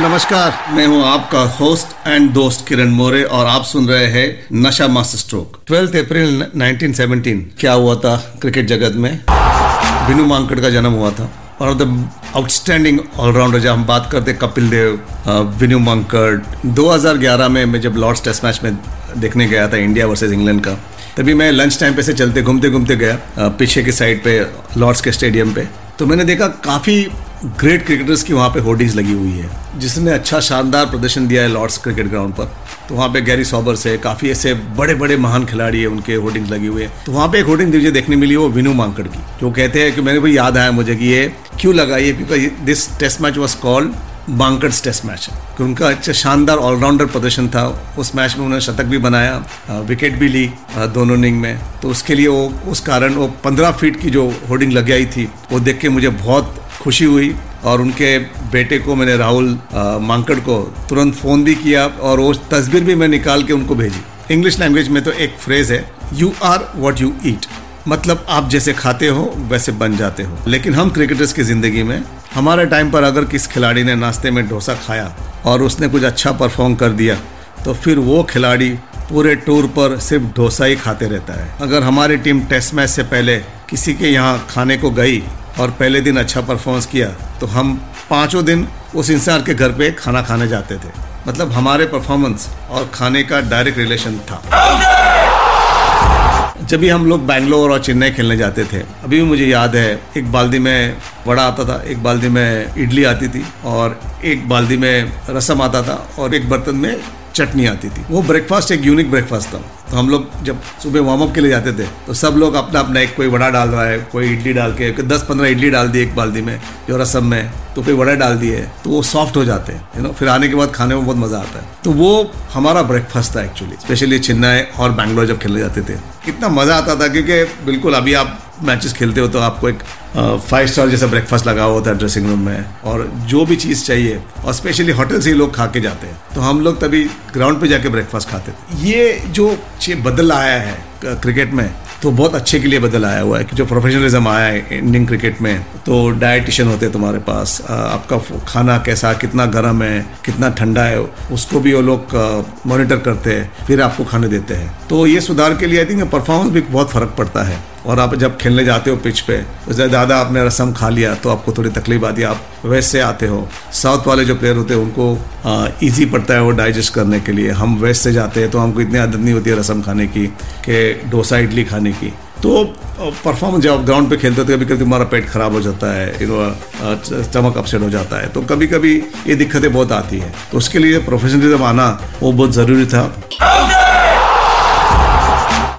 नमस्कार। मैं हूँ आपका होस्ट एंड दोस्त किरण मोरे और आप सुन रहे हैं नशा मास्टर स्ट्रोक 12 अप्रैल 1917 क्या हुआ था क्रिकेट जगत में? विनू मांकड़ का जन्म हुआ था। One of the outstanding allrounder जब हम बात करते कपिल देव विनू मांकड़। 2011 में मैं जब लॉर्ड्स टेस्ट मैच में देखने गया था इंडिया वर्सेज इंग्लैंड का, तभी मैं लंच टाइम पे से चलते घूमते घूमते गया पीछे की साइड पे लॉर्ड्स के स्टेडियम पे। तो मैंने देखा काफ़ी ग्रेट क्रिकेटर्स की वहाँ पे होर्डिंग्स लगी हुई है। जिसने अच्छा शानदार प्रदर्शन दिया है लॉर्ड्स क्रिकेट ग्राउंड पर। तो वहाँ पे गैरी सॉबर्स है, काफ़ी ऐसे बड़े बड़े महान खिलाड़ी है, उनके होर्डिंग्स लगी हुई है। तो वहाँ पे एक होर्डिंग मुझे देखने मिली, वो विनू मांकड़ की। जो कहते हैं कि मैंने भी याद आया मुझे कि ये क्यों लगा ये because this test match was called bonkers test match कि उनका अच्छा शानदार ऑलराउंडर प्रदर्शन था। उस मैच में उन्होंने शतक भी बनाया विकेट भी ली दोनों इनिंग में। तो उसके लिए वो, उस कारण वो पंद्रह फीट की जो होर्डिंग लग आई थी, वो देख के मुझे बहुत खुशी हुई और उनके बेटे को मैंने राहुल मांकड़ को तुरंत फ़ोन भी किया और वो तस्वीर भी मैं निकाल के उनको भेजी। इंग्लिश लैंग्वेज में तो एक फ्रेज है you are what you eat मतलब आप जैसे खाते हो, वैसे बन जाते हो। लेकिन हम क्रिकेटर्स की ज़िंदगी में, हमारे टाइम पर अगर किस खिलाड़ी ने नाश्ते में डोसा खाया और उसने कुछ अच्छा परफॉर्म कर दिया तो फिर वो खिलाड़ी पूरे टूर पर सिर्फ़ डोसा ही खाते रहता है। अगर हमारी टीम टेस्ट मैच से पहले किसी के यहाँ खाने को गई और पहले दिन अच्छा परफॉर्मेंस किया तो हम पाँचों दिन उस इंसान के घर पे खाना खाने जाते थे। मतलब हमारे परफॉर्मेंस और खाने का डायरेक्ट रिलेशन था। जब भी हम लोग बैंगलोर और चेन्नई खेलने जाते थे, अभी भी मुझे याद है, एक बाल्दी में वड़ा आता था, एक बाल्दी में इडली आती थी और एक बाल्दी में रसम आता था और एक बर्तन में चटनी आती थी। वो ब्रेकफास्ट एक यूनिक ब्रेकफास्ट था। तो हम लोग जब सुबह वार्म अप के लिए जाते थे तो सब लोग अपना अपना एक कोई वड़ा डाल रहा है, कोई इडली डाल के दस पंद्रह इडली डाल दी एक बाल्टी में, जो रसम में तो कोई वड़ा डाल दिए तो वो सॉफ्ट हो जाते हैं यू नो फिर आने के बाद खाने में बहुत मज़ा आता है। तो वो हमारा ब्रेकफास्ट था एक्चुअली स्पेशली चेन्नई और बैंगलोर जब खेलने जाते थे। कितना मज़ा आता था, क्योंकि बिल्कुल अभी आप मैचेस खेलते हो तो आपको एक फाइव स्टार जैसा ब्रेकफास्ट लगा हुआ होता है ड्रेसिंग रूम में। और जो भी चीज़ चाहिए, और स्पेशली होटल से ही लोग खा के जाते हैं। तो हम लोग तभी ग्राउंड पे जाके ब्रेकफास्ट खाते थे। ये जो बदल आया है क्रिकेट में तो बहुत अच्छे के लिए बदल आया हुआ है। कि जो प्रोफेशनलिज्म आया है इंडियन क्रिकेट में तो डाइटिशियन होते हैं तुम्हारे पास आपका खाना कैसा, कितना गर्म है, कितना ठंडा है, उसको भी वो लोग मॉनिटर करते हैं, फिर आपको खाने देते हैं। तो ये सुधार के लिए आई थिंक परफॉर्मेंस भी बहुत फ़र्क पड़ता है। और आप जब खेलने जाते हो पिच पे तो दादा आपने रसम खा लिया तो आपको थोड़ी तकलीफ़ आती है। आप वेस्ट से आते हो। साउथ वाले जो प्लेयर होते हैं उनको ईजी पड़ता है वो डाइजेस्ट करने के लिए। हम वेस्ट से जाते हैं तो हमको इतनी आदत नहीं होती है रसम खाने की कि डोसा इडली खाने की। तो परफॉर्मेंस जब ग्राउंड पे खेलते हो तो कभी कभी तुम्हारा पेट खराब हो जाता है यू नो स्टमक अपसेट हो जाता है। तो कभी कभी ये दिक्कतें बहुत आती है। तो उसके लिए प्रोफेशनलिज्म आना वो बहुत ज़रूरी था।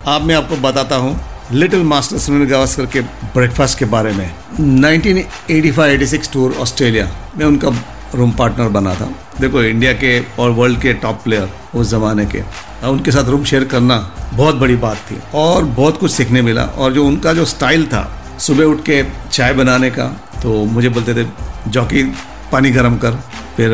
आप मैं आपको बताता हूँ लिटिल मास्टर सुनील गावस्कर के ब्रेकफास्ट के बारे में। 1985-86 टूर ऑस्ट्रेलिया में उनका रूम पार्टनर बना था। देखो इंडिया के और वर्ल्ड के टॉप प्लेयर उस ज़माने के। उनके साथ रूम शेयर करना बहुत बड़ी बात थी और बहुत कुछ सीखने मिला। और जो उनका जो स्टाइल था, सुबह उठ के चाय बनाने का तो मुझे बोलते थे, जॉकी, पानी गर्म कर। फिर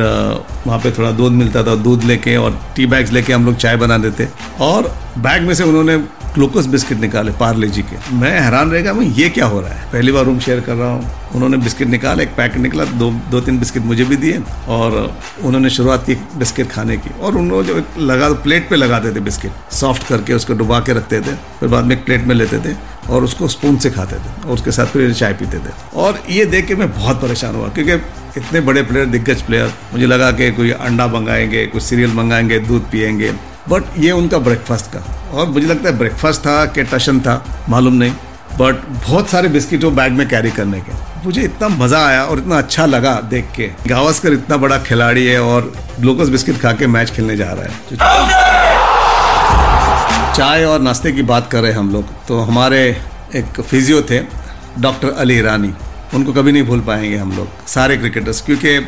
वहाँ पे थोड़ा दूध मिलता था, दूध लेके और टी बैग्स लेके हम लोग चाय बना देते। और बैग में से उन्होंने ग्लूकोज बिस्किट निकाले पार्ले जी के। मैं हैरान रहेगा मैं, ये क्या हो रहा है? पहली बार रूम शेयर कर रहा हूँ। उन्होंने बिस्किट निकाला, एक पैकेट निकला, दो दो तीन बिस्किट मुझे भी दिए और उन्होंने शुरुआत की बिस्किट खाने की और उन्होंने जो लगा प्लेट पे लगाते थे बिस्किट सॉफ्ट करके उसको डुबा के रखते थे, फिर बाद में एक प्लेट में लेते थे और उसको स्पून से खाते थे और उसके साथ फिर चाय पीते थे। और ये देख के मैं बहुत परेशान हुआ क्योंकि इतने बड़े प्लेयर दिग्गज प्लेयर मुझे लगा कि कोई अंडा मंगाएँगे कुछ सीरियल मंगाएँगे, दूध पियेंगे बट ये उनका ब्रेकफास्ट का और मुझे लगता है ब्रेकफास्ट था कि टशन था, मालूम नहीं बट बहुत सारे बिस्किट वो बैग में कैरी करने के। मुझे इतना मज़ा आया और इतना अच्छा लगा देख के। गावस्कर इतना बड़ा खिलाड़ी है और ग्लूकोज बिस्किट खा के मैच खेलने जा रहा है। चाय और नाश्ते की बात कर रहे हैं हम लोग तो हमारे एक फिजियो थे डॉक्टर अली ईरानी उनको कभी नहीं भूल पाएँगे हम लोग, सारे क्रिकेटर्स क्योंकि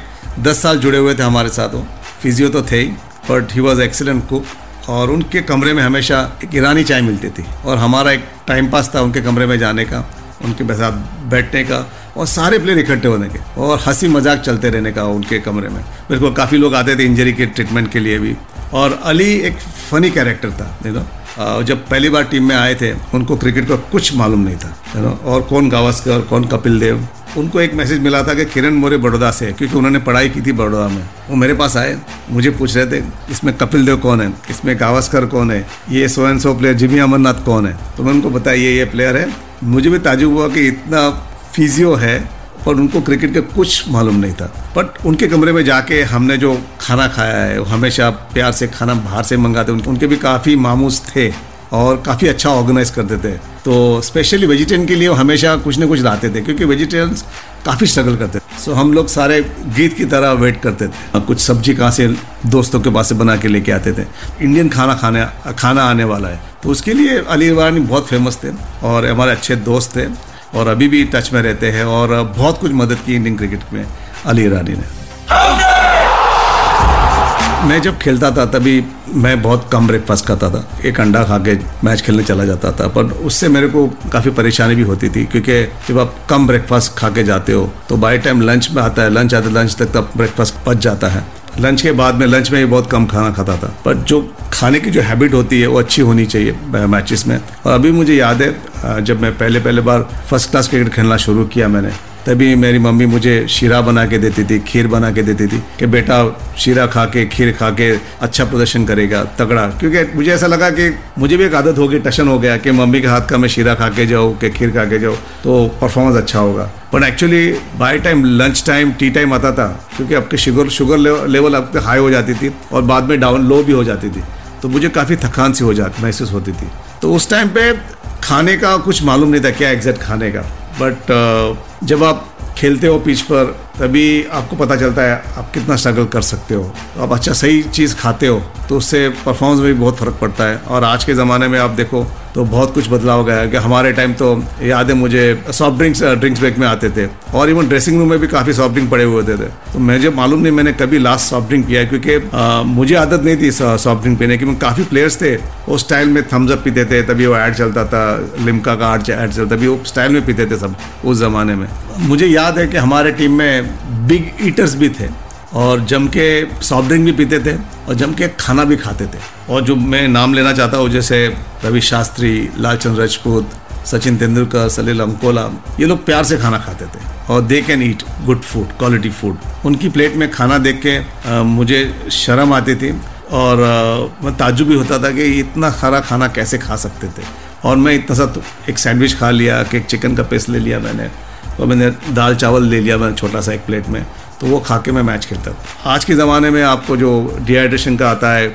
दस साल जुड़े हुए थे हमारे साथ वो। फिजियो तो थे ही but he was excellent cook और उनके कमरे में हमेशा एक ईरानी चाय मिलती थी। और हमारा एक टाइम पास था उनके कमरे में जाने का, उनके साथ बैठने का, और सारे प्लेयर इकट्ठे होने के, और हँसी मज़ाक चलते रहने का उनके कमरे में। को काफ़ी लोग आते थे इंजरी के ट्रीटमेंट के लिए भी। और अली एक फ़नी कैरेक्टर था नो जब पहली बार टीम में आए थे, उनको क्रिकेट का कुछ मालूम नहीं था नो और कौन गावस्कर, कौन कपिल देव उनको एक मैसेज मिला था कि किरण मोरे बड़ौदा से क्योंकि उन्होंने पढ़ाई की थी बड़ौदा में। वो मेरे पास आए, मुझे पूछ रहे थे, इसमें कपिल देव कौन है? इसमें गावस्कर कौन है? ये so and so player Jimmy Amarnath कौन है? तो मैं उनको बताया, ये ये प्लेयर है। मुझे भी ताजुब हुआ कि इतना फिजियो है और उनको क्रिकेट का कुछ मालूम नहीं था। बट उनके कमरे में जाके हमने जो खाना खाया है हमेशा प्यार से खाना बाहर से मंगाते उनके भी काफ़ी मामूस थे। और काफ़ी अच्छा ऑर्गेनाइज करते थे। तो स्पेशली वेजिटेरियन के लिए हमेशा कुछ ना कुछ लाते थे, क्योंकि वेजिटेरियंस काफ़ी स्ट्रगल करते थे। सो हम लोग सारे गीत की तरह वेट करते थे। कुछ सब्ज़ी कहाँ से दोस्तों के पास से बना के लेके आते थे। इंडियन खाना खाने, खाना आने वाला है। तो उसके लिए अली वानी बहुत फ़ेमस थे और हमारे अच्छे दोस्त थे और अभी भी टच में रहते हैं और बहुत कुछ मदद की इंडियन क्रिकेट में अली ईरानी ने। मैं जब खेलता था, तभी मैं बहुत कम ब्रेकफास्ट खाता था। एक अंडा खा के मैच खेलने चला जाता था, पर उससे मेरे को काफ़ी परेशानी भी होती थी, क्योंकि जब आप कम ब्रेकफास्ट खा के जाते हो तो बाई टाइम लंच में आता है लंच आते लंच तक तब ब्रेकफास्ट पच जाता है। लंच के बाद में लंच में भी बहुत कम खाना खाता था, पर जो खाने की जो हैबिट होती है, वो अच्छी होनी चाहिए मैचेस में। और अभी मुझे याद है जब मैं पहले पहले बार फ़र्स्ट क्लास क्रिकेट खेलना शुरू किया मैंने तभी मेरी मम्मी मुझे शीरा बना के देती थी, खीर बना के देती थी कि बेटा शीरा खा के खीर खा के अच्छा प्रदर्शन करेगा, तगड़ा। क्योंकि मुझे ऐसा लगा कि मुझे भी एक आदत होगी, टशन हो गया कि मम्मी के हाथ का मैं शीरा खा के जाऊँ कि खीर खा के जाऊँ तो परफॉर्मेंस अच्छा होगा। But actually by time lunch time tea time आता था, क्योंकि आपके शुगर शुगर लेवल आपके हाई हो जाती थी और बाद में डाउन लो भी हो जाती थी तो मुझे काफ़ी थकान सी हो जाती महसूस होती थी। तो उस टाइम पे खाने का कुछ मालूम नहीं था, क्या एग्जैक्ट खाने का। बट uh, जब आप खेलते हो पिच पर तभी आपको पता चलता है आप कितना स्ट्रगल कर सकते हो। तो आप अच्छा सही चीज़ खाते हो तो उससे परफॉर्मेंस में भी बहुत फ़र्क पड़ता है। और आज के ज़माने में आप देखो तो बहुत कुछ बदलाव गया है कि हमारे टाइम तो याद है मुझे सॉफ्ट ड्रिंक्स ड्रिंक्स ब्रेक में आते थे। और इवन ड्रेसिंग रूम में भी काफ़ी सॉफ्ट ड्रिंक पड़े हुए होते थे। तो मुझे मालूम नहीं मैंने कभी लास्ट सॉफ्ट ड्रिंक है, क्योंकि मुझे आदत नहीं थी सॉफ्ट ड्रिंक पीने की। काफ़ी प्लेयर्स थे, उस स्टाइल में थम्स अप पीते थे, तभी वो ऐड चलता था लिमका का ऐड चलता, तभी वो स्टाइल में पीते थे सब, उस ज़माने में। मुझे याद है कि हमारे टीम में बिग ईटर्स भी थे। और जम के सॉफ्ट ड्रिंक भी पीते थे और जम के खाना भी खाते थे। और जो मैं नाम लेना चाहता हूँ, जैसे रवि शास्त्री, लालचंद राजपूत, सचिन तेंदुलकर, सलील अंकोला, ये लोग प्यार से खाना खाते थे। और they can eat good food quality food उनकी प्लेट में खाना देख के मुझे शर्म आती थी और मैं ताजुब भी होता था कि इतना सारा खाना कैसे खा सकते थे। और मैं इतना सा तो एक सैंडविच खा लिया कि एक चिकन का पीस ले लिया मैंने, और मैंने दाल चावल ले लिया, मैंने छोटा सा एक प्लेट में। तो वो खा के मैं मैच खेलता था। आज के ज़माने में आपको जो डिहाइड्रेशन का आता है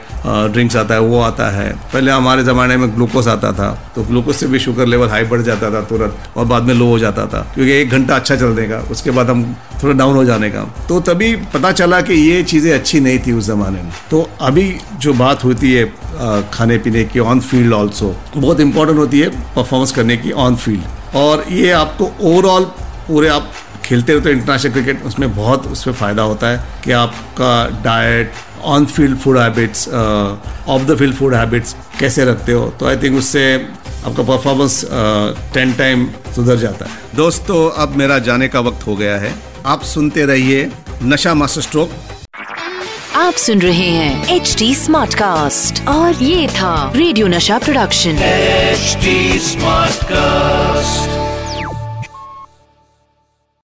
ड्रिंक्स आता है, वो आता है। पहले हमारे ज़माने में ग्लूकोज आता था तो ग्लूकोज से भी शुगर लेवल हाई बढ़ जाता था तुरंत और बाद में लो हो जाता था, क्योंकि एक घंटा अच्छा चलने का, उसके बाद हम थोड़ा डाउन हो जाने का। तो तभी पता चला कि ये चीज़ें अच्छी नहीं थी उस ज़माने में। तो अभी जो बात होती है खाने पीने की ऑन फ़ील्ड ऑल्सो बहुत इंपॉर्टेंट होती है परफॉर्मेंस करने की ऑन फ़ील्ड और ये आपको ओवरऑल पूरे आप खेलते रहते तो इंटरनेशनल क्रिकेट उसमें बहुत उसमें फ़ायदा होता है कि आपका diet on field food habits off the field food habits कैसे रखते हो? तो आई थिंक उससे आपका परफॉर्मेंस टेन टाइम सुधर जाता है। दोस्तों अब मेरा जाने का वक्त हो गया है। आप सुनते रहिए नशा मास्टर स्ट्रोक। आप सुन रहे हैं एच डी स्मार्ट कास्ट और ये था रेडियो नशा प्रोडक्शन एचडी स्मार्ट Smartcast.